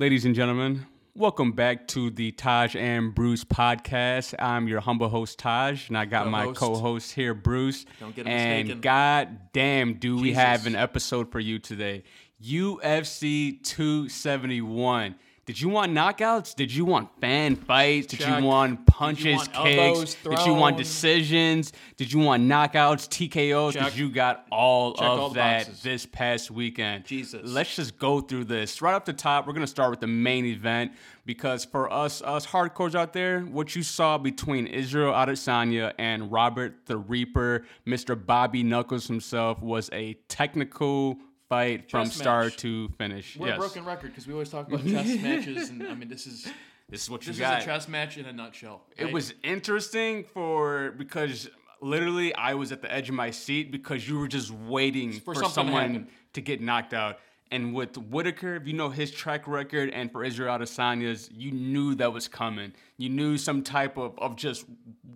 Ladies and gentlemen, welcome back to the Taj and Bruce podcast. I'm your humble host, Taj, and I got my Co-host. co host here, Bruce. Don't get And mistaken. god damn, do we have an episode for you today. UFC 271. Did you want knockouts? Did you want fan fights? Did Check. you want Did you punches, want kicks? Did you want decisions? Did you want knockouts, TKOs? Check. Because you got all Check of all that boxes. this past weekend. Jesus. Let's just go through this. Right off the top, we're gonna start with the main event because for us, us hardcores out there, what you saw between Israel Adesanya and Robert the Reaper, Mr. Bobby Knuckles himself, was a technical fight from Chess start to finish. We're yes. a broken record because we always talk about chess matches, and I mean, this is This is what you this is a chess match in a nutshell. It was interesting for because literally I was at the edge of my seat because you were just waiting for, For something to someone to get knocked out. And with Whittaker, if you know his track record, and for Israel Adesanya's, you knew that was coming. You knew some type of, of just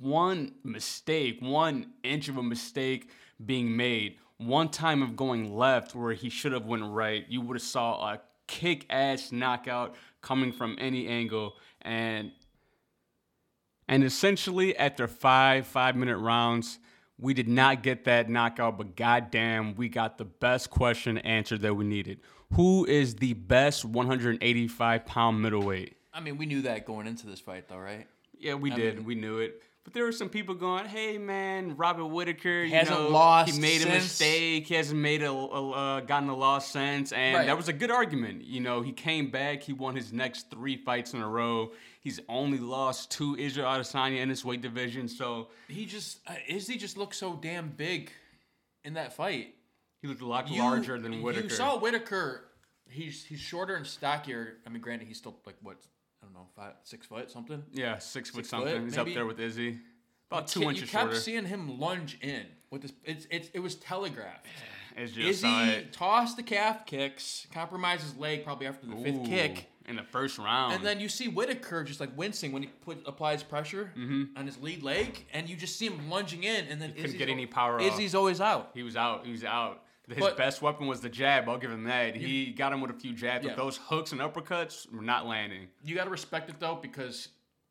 one mistake, one inch of a mistake being made, one time of going left where he should have went right. You would have saw a kick-ass knockout coming from any angle, and and essentially, after five five minute rounds, we did not get that knockout, but goddamn, we got the best question answered that we needed. Who is the best 185 pound middleweight? I mean, we knew that going into this fight, though, right? Yeah, we I did. mean- we knew it. But there were some people going, "Hey, man, Robert Whittaker, you Hasn't know, lost he made a mistake. He hasn't made a, a uh, gotten a loss since." And Right. that was a good argument. You know, he came back. He won his next three fights in a row. He's only lost to Israel Adesanya in his weight division. So He just uh, Izzy just looked so damn big in that fight. he looked a lot You- larger than Whittaker. You saw Whittaker. He's he's shorter and stockier. I mean, granted, he's still like what I don't know, five six foot something. yeah, six foot Six something. foot, He's up there with Izzy. About two You inches kept shorter. seeing him lunge in with this. It's, it's it was telegraphed. It's just Izzy saw tossed the calf kicks, compromised his leg probably after the fifth kick, in the first round. and then you see Whittaker just like wincing when he put applies pressure mm-hmm. on his lead leg, and you just see him lunging in, and then he couldn't Izzy's get any power off. Izzy's always out. He was out. He was out. His But- best weapon was the jab. I'll give him that. he got him with a few jabs, Yeah. but those hooks and uppercuts were not landing. You got to respect it though because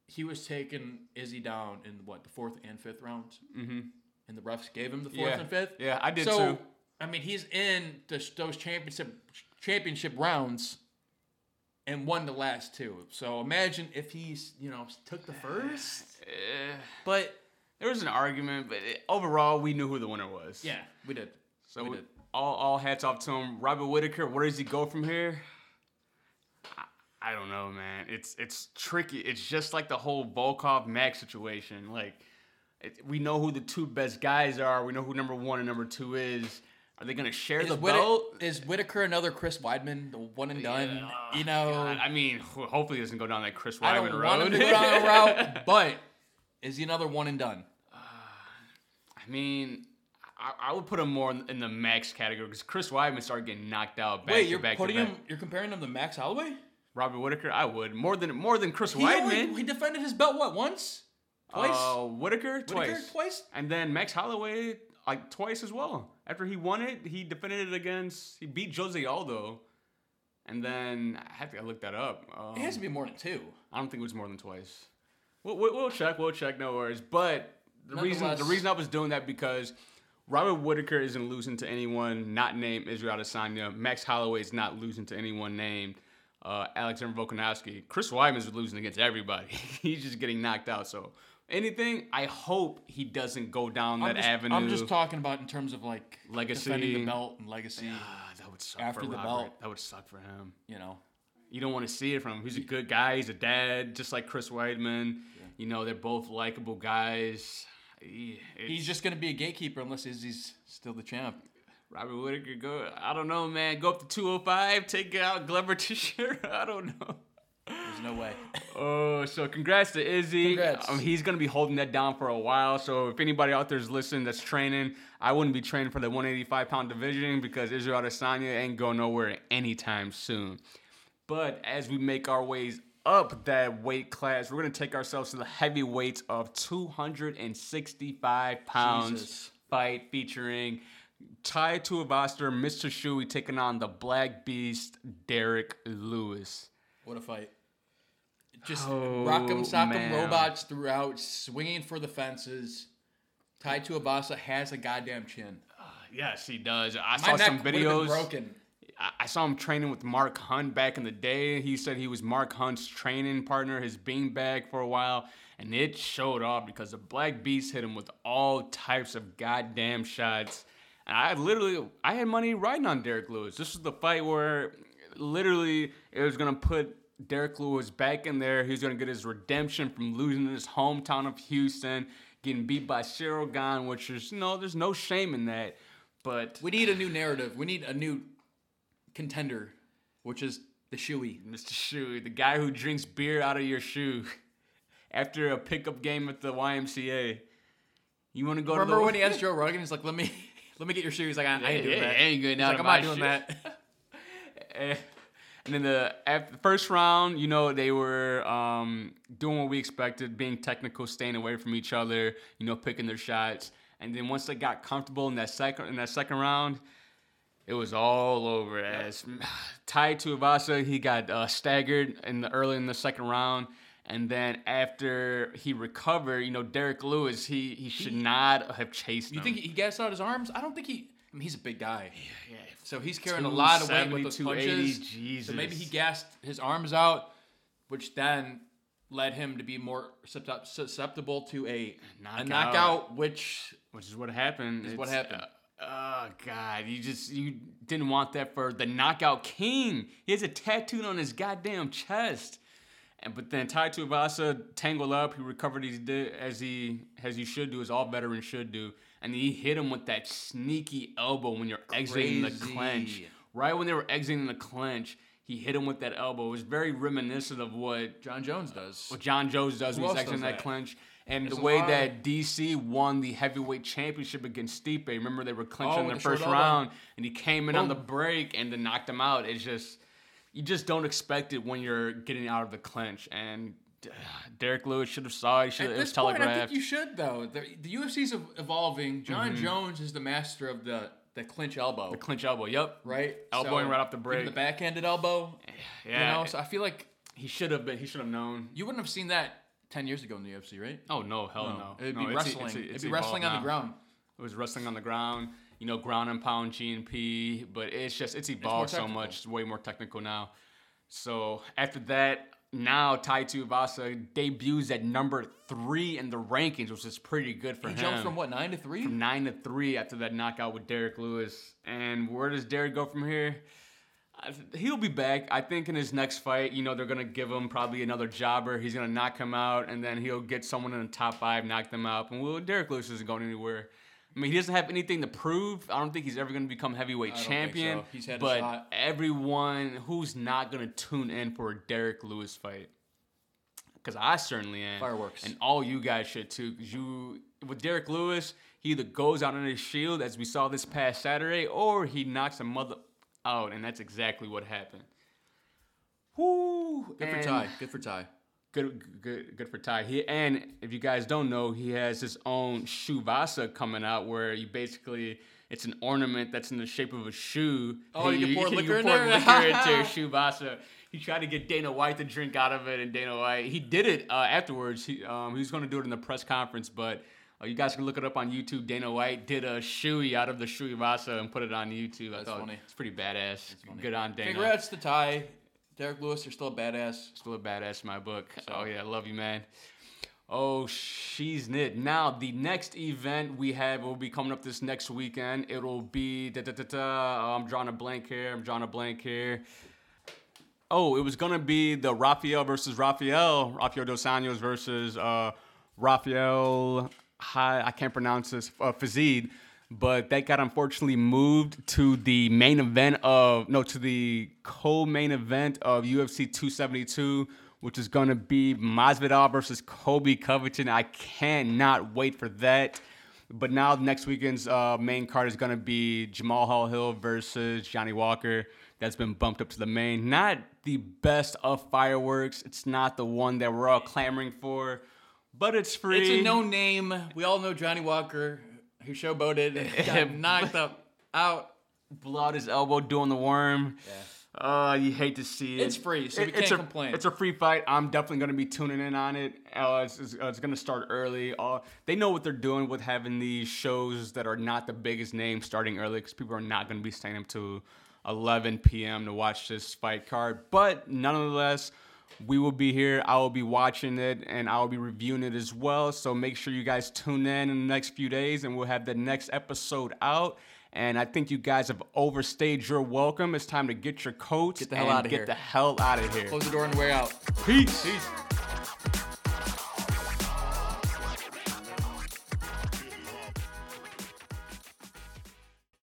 he was taking Izzy down in what the fourth and fifth rounds, mm-hmm. and the refs gave him the fourth Yeah. and fifth. Yeah, I did so, too. I mean, he's in the, those championship championship rounds and won the last two. So imagine if he's you know took the first, Eh, but there was an argument, but it, overall, we knew who the winner was. yeah, we did. So we we- did. All, all hats off to him. Robert Whittaker, where does he go from here? I, I don't know, man. It's it's tricky. It's just like the whole Volkov Max situation. Like, it, we know who the two best guys are. We know who number one and number two is. Are they gonna share Is, the Whitta- belt? is Whittaker another Chris Weidman, the one and done? Yeah, you know, God, I mean, hopefully he doesn't go down that Chris Weidman I don't road. want him to go down a route, but is he another one and done? Uh, I mean, I, I would put him more in, in the max category because Chris Weidman started getting knocked out. Back Wait, you're back putting him. You're comparing him to Max Holloway. Robert Whittaker, I would more than more than Chris He, only, Weidman. he defended his belt what once, twice, Uh, Whittaker, Whittaker twice. twice. And then Max Holloway, like twice as well. After he won it, he defended it against, he beat Jose Aldo. And then, I have to look that up. Um, It has to be more than two. I don't think it was more than twice. We'll, we'll, we'll check, we'll check, no worries. But the reason, the reason I was doing that because Robert Whittaker isn't losing to anyone not named Israel Adesanya. Max Holloway is not losing to anyone named uh, Alexander Volkanovski. Chris Weidman's losing against everybody. He's just getting knocked out. So anything, I hope he doesn't go down that I'm just, avenue. I'm just talking about in terms of like Legacy. defending the belt and legacy. Ah, that would suck After for the Robert. belt. That would suck for him. You know, You don't want to see it from him. He's a good guy. He's a dad, just like Chris Weidman. You know, they're both likable guys. He's just gonna be a gatekeeper unless Izzy's still the champ. Robert Whittaker. Go. I don't know, man. Go up to 205. Take out Glover Teixeira. I don't know. There's no way. Oh, so congrats to Izzy. Congrats. Um, he's gonna be holding that down for a while. So if anybody out there is listening that's training, I wouldn't be training for the 185 pound division because Israel Adesanya ain't going nowhere anytime soon. But as we make our ways up that weight class, we're gonna take ourselves to the heavyweights of 265 pounds Jesus. fight featuring Tai Tuivasa, Mr. Shui taking on the Black Beast, Derrick Lewis. What a fight! Just Oh, rock'em sock'em man. robots throughout, swinging for the fences. Tai Tuivasa has a goddamn chin. Yes, he does. I My saw some videos. broken. I- saw him training with Mark Hunt back in the day. He said he was Mark Hunt's training partner, his beanbag for a while, and it showed off because the Black Beast hit him with all types of goddamn shots. And I literally, I had money riding on Derrick Lewis. This was the fight where literally it was gonna put Derrick Lewis back in there. He was gonna get his redemption from losing in his hometown of Houston, getting beat by Ciryl Gane, which is no, there's no shame in that. But We need a new narrative. We need a new contender, which is the Shoey. Mr. Shoe, the guy who drinks beer out of your shoe after a pickup game at the YMCA. You want to go Remember to the when he asked Joe Rogan? He's like, "Let me, let me get your shoes." He's like, "I, I ain't doing Yeah, that." I ain't getting He's out like, of I'm not doing shit." that. Eh, And then the after the first round, you know, they were um, doing what we expected, being technical, staying away from each other, you know, picking their shots. And then once they got comfortable in that second in that second round, it was all over. As Tai Tuivasa, he got uh, staggered in the early in the second round. And then after he recovered, you know, Derrick Lewis, he he should not have chased You him. think he gassed out his arms? I don't think he. I mean, he's a big guy, yeah, yeah. so he's carrying a lot of weight with those punches. 280, So maybe he Jesus. gassed his arms out, which then led him to be more susceptible to a a Knockout. knockout, which which is what happened. Is what happened. uh, oh God, you just you didn't want that for the knockout king. He has a tattoo on his goddamn chest. And but then Tai Tuivasa tangled up. He recovered as he did as he as should do, as all veterans should do. And he hit him with that sneaky elbow when you're exiting the clinch. Right when they were exiting the clinch, he hit him with that elbow. It was very reminiscent of what Jon Jones does. what Jon Jones does Who when he's exiting that, that? clinch. And There's the way that DC won the heavyweight championship against Stipe. Remember they were clinching Oh, in the with the short first elbow. round, and he came in on the break and then knocked him out. It's just you just don't expect it when you're getting out of the clinch. And uh, Derrick Lewis should have saw it. He Should At it was this point, I telegraphed. think you should though. The, the UFC's evolving. Jon Mm-hmm. Jones is the master of the the clinch elbow, the clinch elbow. Yep. right? Elbowing right off the break. the backhanded elbow. Yeah. You know, so I feel like he should have been. He should have known. you wouldn't have seen that ten years ago in the UFC, right? Oh no, hell no. It'd No, be it's- wrestling. it's- it's It'd be wrestling on now. the ground. It was wrestling on the ground, you know, ground and pound GNP, but it's just it's evolved so much, it's way more technical now. So after that, now Tai Tuivasa debuts at number three in the rankings, which is pretty good for him. He him. jumped from what nine to three? From nine to three after that knockout with Derrick Lewis. And where does Derrick go from here? He'll be back. I think in his next fight, you know, they're gonna give him probably another jobber. He's gonna knock him out, and then he'll get someone in the top five, knock them out. And well, Derrick Lewis isn't going anywhere. I mean, he doesn't have anything to prove. I don't think he's ever gonna become heavyweight I don't think champion. so. He's had a but everyone who's not gonna tune in for a Derrick Lewis fight, because I certainly am. Fireworks. And all you guys should too. Cause you with Derrick Lewis, he either goes out on his shield as we saw this past Saturday, or he knocks a mother out, and that's exactly what happened. Whoo! Good for and- Ty. Good for Ty. Good, good, good for Ty. He and if you guys don't know, he has his own shoe vasa coming out, where you basically it's an ornament that's in the shape of a shoe. Oh, you can pour liquor in pour there? liquor into your shoe vasa. He tried to get Dana White to drink out of it, and Dana White he did it uh, afterwards. He um, he was going to do it in the press conference, but. Uh, you guys can look it up on YouTube. Dana White did a shoey out of the shoey vasa and put it on YouTube. That's funny. it's pretty badass. Good on Dana. Congrats to Ty. Derrick Lewis, you're still a badass. Still a badass in my book. Oh yeah, I love you, man. Oh, she's knit. Now the next event we have will be coming up this next weekend. It'll be da da da da. I'm drawing a blank here. I'm drawing a blank here. Oh, it was gonna be the Rafael versus Rafael. Rafael dos Anjos versus uh, Rafael. Hi, I can't pronounce this. Uh, Fazid. But that got unfortunately moved to the main event of no to the co-main event of UFC 272, which is gonna be Masvidal versus Colby Covington. I cannot wait for that. But now next weekend's uh, main card is gonna be Jamahal Hill versus Johnny Walker. That's been bumped up to the main. Not the best of fireworks. It's not the one that we're all clamoring for, but it's free. It's a no name. We all know Johnny Walker, who showboated and got knocked up out. blew out his elbow doing the worm. Uh, you hate to see it. It's free, so we it's can't a, complain. It's a free fight. I'm definitely gonna be tuning in on it. Uh, it's, it's, it's gonna start early. Uh, they know what they're doing with having these shows that are not the biggest name starting early because people are not gonna be staying up to 11 p.m. to watch this fight card. But nonetheless, we will be here. I will be watching it and I will be reviewing it as well. So make sure you guys tune in in the next few days and we'll have the next episode out. And I think you guys have overstayed your welcome. It's time to get your coats Get the hell and outta get here. the hell out of here. Close the door and the way out. Peace. Peace.